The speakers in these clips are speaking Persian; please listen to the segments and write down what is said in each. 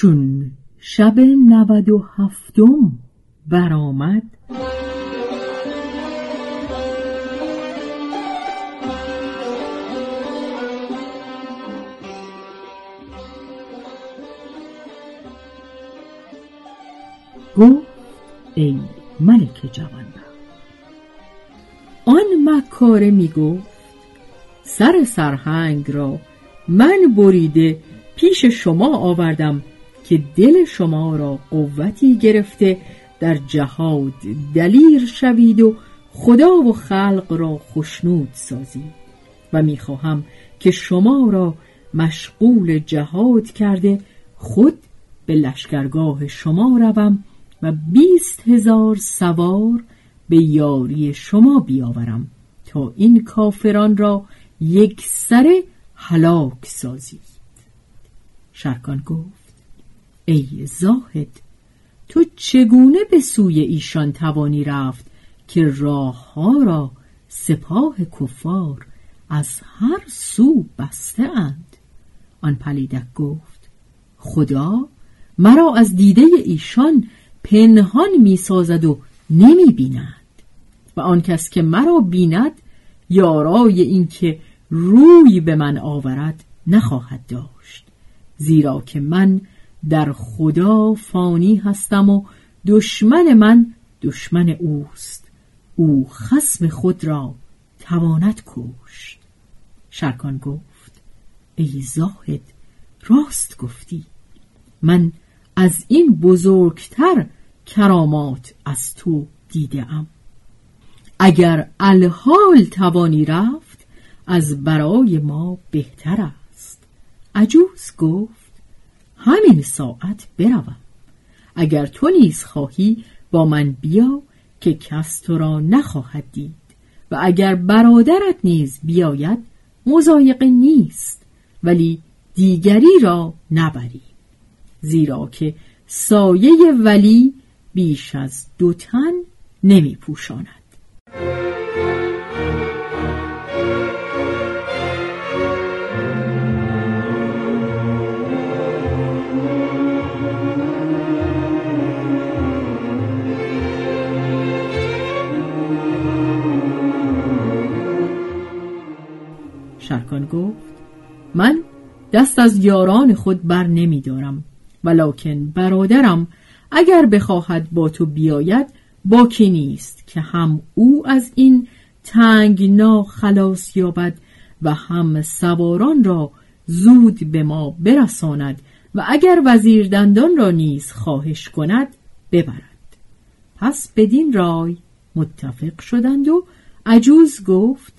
چون شب نود و هفتم برآمد. گفت ای ملک جوان آن مکاره می گفت سر سرهنگ را من بریده پیش شما آوردم که دل شما را قوتی گرفته در جهاد دلیر شوید و خدا و خلق را خشنود سازید. و می‌خواهم که شما را مشغول جهاد کرده خود به لشکرگاه شما روم و بیست هزار سوار به یاری شما بیاورم تا این کافران را یک سر هلاک سازید. شرکان گفت ای زاهد تو چگونه به سوی ایشان توانی رفت که راه ها را سپاه کفار از هر سو بسته اند آن پلیدک گفت خدا مرا از دیده ایشان پنهان می سازد و نمی بیند و آن کس که مرا بیند یارای اینکه روی به من آورد نخواهد داشت زیرا که من در خدا فانی هستم و دشمن من دشمن اوست. او خسم خود را تواند کشت. شرکان گفت ای زاهد راست گفتی. من از این بزرگتر کرامات از تو دیدم. اگر الحال توانی رفت از برای ما بهتر است. عجوز گفت همین ساعت بروم. اگر تو نیز خواهی با من بیا که کس تو را نخواهد دید. و اگر برادرت نیز بیاید مزایقه نیست ولی دیگری را نبری. زیرا که سایه ولی بیش از دو تن نمی پوشاند دست از یاران خود بر نمی دارم ولکن برادرم اگر بخواهد با تو بیاید باکی نیست که هم او از این تنگنا خلاص یابد و هم سواران را زود به ما برساند و اگر وزیر دندان را نیز خواهش کند ببرد. پس بدین رای متفق شدند و عجوز گفت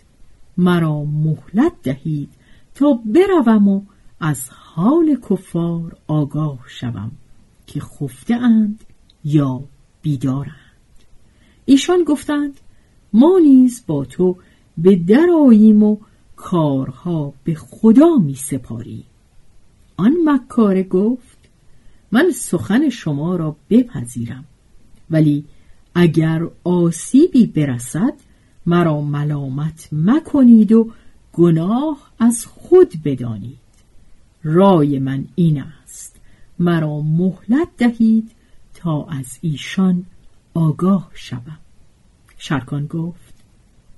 مرا مهلت دهید تا بروم و از حال کفار آگاه شوم که خفته اند یا بیدارند. ایشان گفتند ما نیز با تو به دراییم و کارها به خدا می سپاری آن مکاره گفت من سخن شما را بپذیرم ولی اگر آسیبی برسد مرا ملامت مکنید و گناه از خود بدانید. رای من این است. مرا مهلت دهید تا از ایشان آگاه شوم. شرکان گفت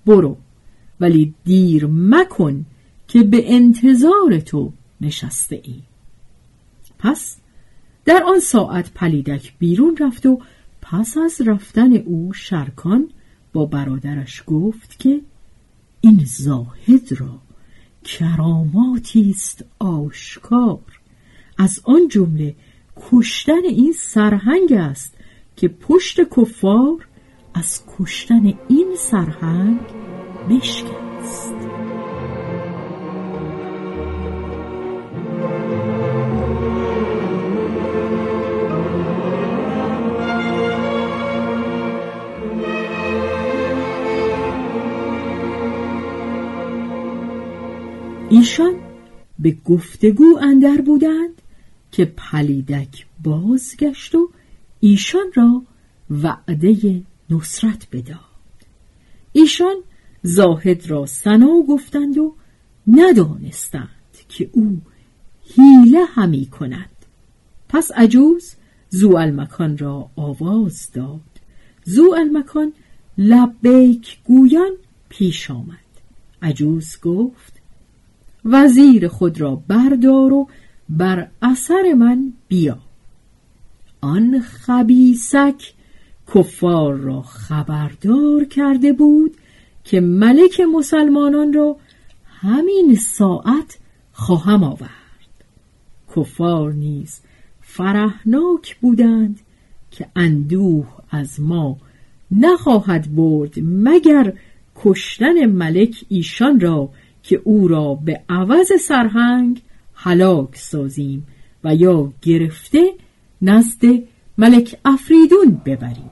برو ولی دیر مکن که به انتظار تو نشسته ای. پس در آن ساعت پلیدک بیرون رفت و پس از رفتن او شرکان با برادرش گفت که این زاهد را کراماتی است آشکار. از آن جمله کشتن این سرهنگ است که پشت کفار از کشتن این سرهنگ بشکست. ایشان به گفتگو اندر بودند که پلیدک بازگشت و ایشان را وعده نصرت بداد. ایشان زاهد را سنا گفتند و ندانستند که او حیله همی کند. پس عجوز زو المکان را آواز داد. زو المکان لبیک گویان پیش آمد. عجوز گفت وزیر خود را بردار و بر اثر من بیا. آن خبیسک کفار را خبردار کرده بود که ملک مسلمانان را همین ساعت خواهم آورد. کفار نیز فرهناک بودند که اندوه از ما نخواهد برد مگر کشتن ملک ایشان را که او را به عوض سرهنگ هلاک سازیم و یا گرفته نزد ملک افریدون ببریم.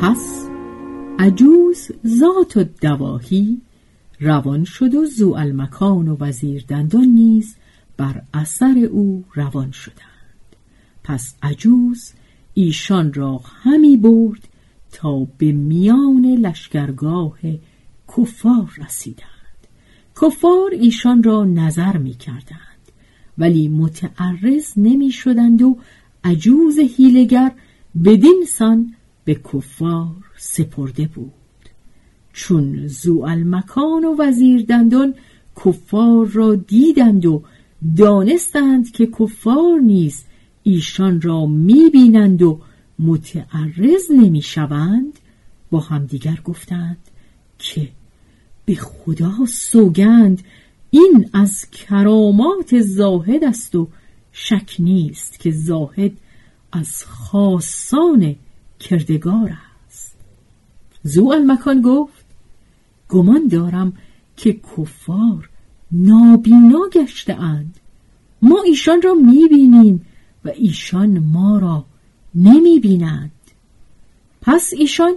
پس عجوز ذات و دواهی روان شد و زو المکان و وزیر دندان نیز بر اثر او روان شدند. پس عجوز ایشان را همی برد تا به میان لشکرگاه کفار رسیدند. کفار ایشان را نظر می کردند ولی متعرض نمی شدند و عجوز هیلگر بدین سان به کفار سپرده بود. چون زو المکان و وزیر دندان کفار را دیدند و دانستند که کفار نیز ایشان را می‌بینند و متعرض نمی‌شوند با همدیگر گفتند که به خدا سوگند این از کرامات زاهد است و شک نیست که زاهد از خاصان کردگار است. زو المکان گفت گمان دارم که کفار نابینا گشته اند. ما ایشان را می‌بینیم و ایشان ما را نمی‌بینند. پس ایشان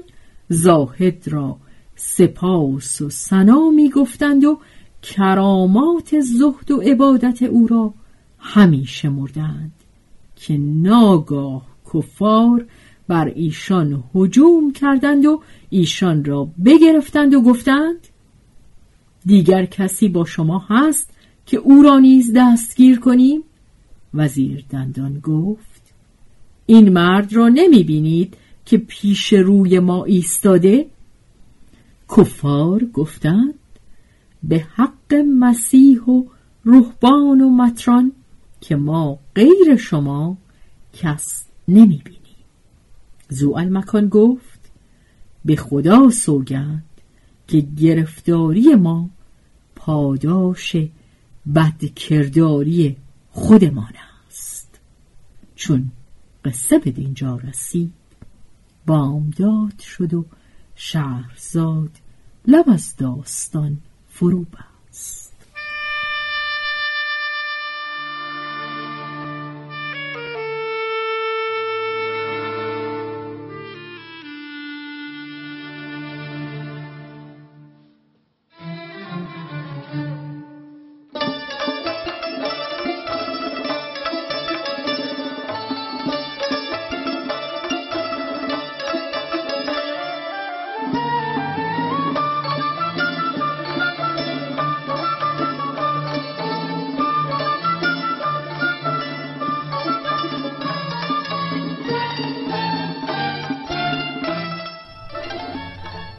زاهد را سپاس و سنا می‌گفتند و کرامات زهد و عبادت او را همیشه مردند که ناگاه کفار بر ایشان هجوم کردند و ایشان را بگرفتند و گفتند دیگر کسی با شما هست که او را نیز دستگیر کنیم؟ وزیر دندان گفت این مرد را نمی بینید که پیش روی ما ایستاده؟ کفار گفتند به حق مسیح و روحبان و متران که ما غیر شما کس نمی بینیم زو المکان گفت به خدا سوگند که گرفتاری ما پاداش بدکرداری خودمان است. چون قصه به دینجا رسید بامداد شد و شهرزاد لب از داستان فرو بست